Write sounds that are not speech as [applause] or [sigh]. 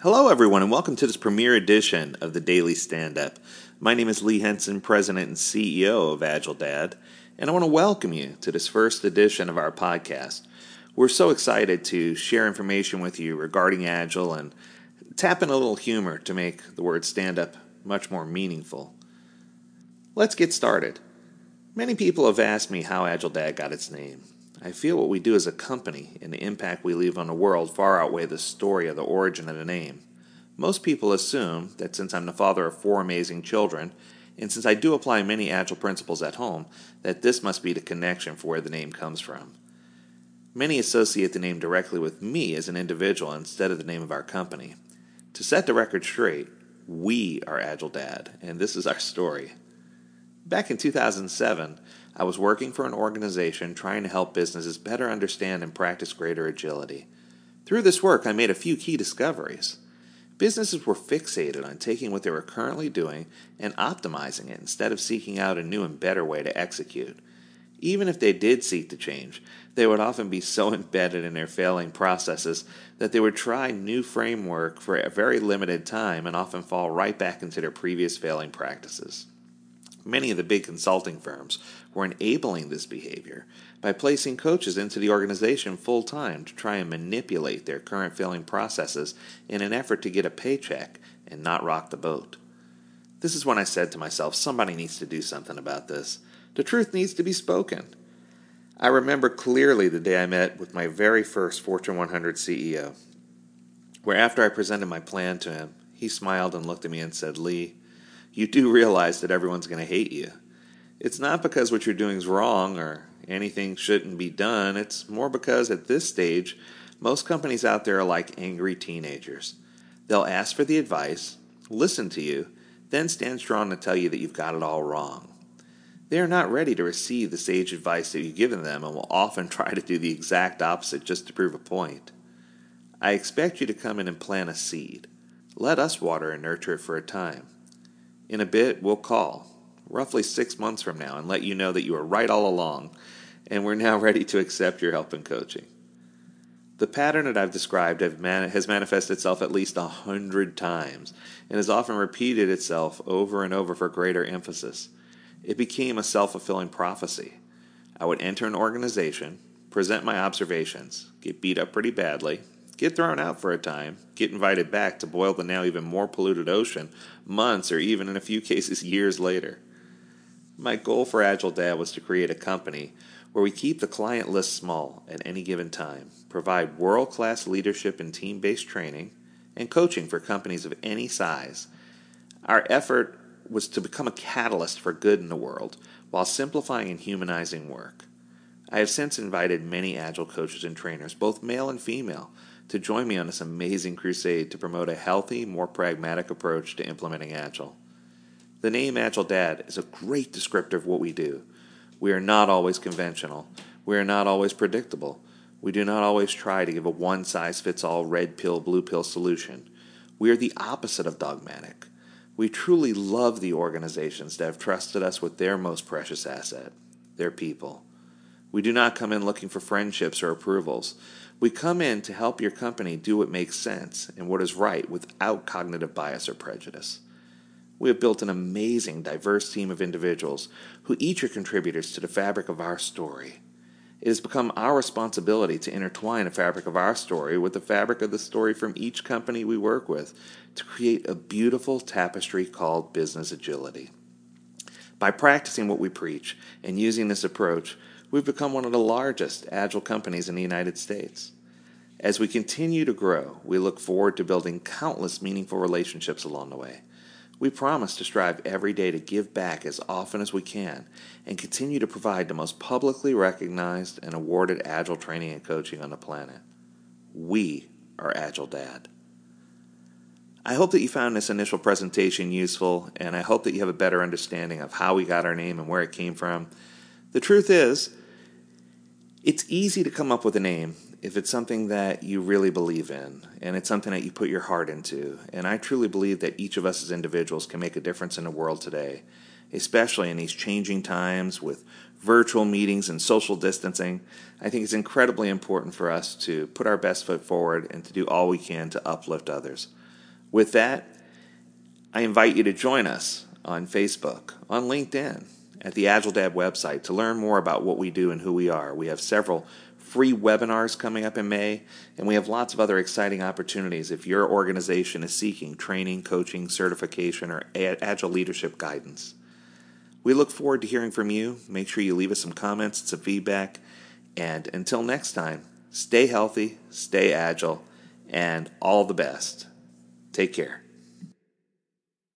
Hello, everyone, and welcome to this premiere edition of the Daily Stand Up. My name is Lee Henson, President and CEO of Agile Dad, and I want to welcome you to this first edition of our podcast. We're so excited to share information with you regarding Agile and tap in a little humor to make the word stand up much more meaningful. Let's get started. Many people have asked me how Agile Dad got its name. I feel what we do as a company and the impact we leave on the world far outweigh the story of the origin of the name. Most people assume that since I'm the father of four amazing children, and since I do apply many agile principles at home, that this must be the connection for where the name comes from. Many associate the name directly with me as an individual instead of the name of our company. To set the record straight, we are Agile Dad, and this is our story. Back in 2007, I was working for an organization trying to help businesses better understand and practice greater agility. Through this work, I made a few key discoveries. Businesses were fixated on taking what they were currently doing and optimizing it instead of seeking out a new and better way to execute. Even if they did seek to change, they would often be so [laughs] embedded in their failing processes that they would try new framework for a very limited time and often fall right back into their previous failing practices. Many of the big consulting firms were enabling this behavior by placing coaches into the organization full time to try and manipulate their current failing processes in an effort to get a paycheck and not rock the boat. This is when I said to myself, somebody needs to do something about this. The truth needs to be spoken. I remember clearly the day I met with my very first Fortune 100 CEO, where after I presented my plan to him, he smiled and looked at me and said, Lee, you do realize that everyone's going to hate you. It's not because what you're doing is wrong or anything shouldn't be done. It's more because at this stage, most companies out there are like angry teenagers. They'll ask for the advice, listen to you, then stand strong to tell you that you've got it all wrong. They are not ready to receive the sage advice that you've given them and will often [laughs] try to do the exact opposite just to prove a point. I expect you to come in and plant a seed. Let us water and nurture it for a time. In a bit, we'll call, roughly six months from now, and let you know that you were right all along, and we're now [laughs] ready to accept your help and coaching. The pattern that I've described has manifested itself at least a hundred times and has often repeated itself over and over for greater emphasis. It became a self fulfilling prophecy. I would enter an organization, present my observations, get beat up pretty badly, get thrown out for a time, get invited back to boil the now even more polluted ocean months or even in a few cases years later. My goal for Agile Dad was to create a company where we keep the client list small at any given time, provide world class leadership and team based training, and coaching for companies of any size. Our effort was to become a catalyst for good in the world while simplifying and humanizing work. I have since invited many Agile coaches and trainers, both male and female, to join me on this amazing crusade to promote a healthy, more pragmatic approach to implementing Agile. The name Agile Dad is a great descriptor of what we do. We are not always conventional. We are not always predictable. We do not always try to give a one size fits all red pill, blue pill solution. We are the opposite of dogmatic. We truly love the organizations that have trusted us with their most precious asset, their people. We do not come in looking for friendships or approvals. We come in to help your company do what makes sense and what is right without cognitive bias or prejudice. We have built an amazing, diverse team of individuals who each are contributors to the fabric of our story. It has become our responsibility to intertwine the fabric of our story with the fabric of the story from each company we work with to create a beautiful tapestry called business agility. By practicing what we preach and using this approach, we've become one of the largest agile companies in the United States. As we continue to grow, we look forward to building countless meaningful relationships along the way. We promise to strive every day to give back as often as we can and continue to provide the most publicly recognized and awarded Agile training and coaching on the planet. We are Agile Dad. I hope that you found this initial presentation useful, and I hope that you have a better understanding of how we got our name and where it came from. The truth is, it's easy to come up with a name if it's something that you really believe in and it's something that you put your heart into. And I truly believe that each of us as individuals can make a difference in the world today, especially in these changing times with virtual meetings and social distancing. I think it's incredibly important for us to put our best foot forward and to do all we can to uplift others. With that, I invite you to join us on Facebook, on LinkedIn, at the Agile Dad website to learn more about what we do and who we are. We have several free webinars coming up in May, and we have lots of other exciting opportunities if your organization is seeking training, coaching, certification, or agile leadership guidance. We look forward to hearing from you. Make sure you leave us some comments, some feedback, and until next time, stay healthy, stay agile, and all the best. Take care.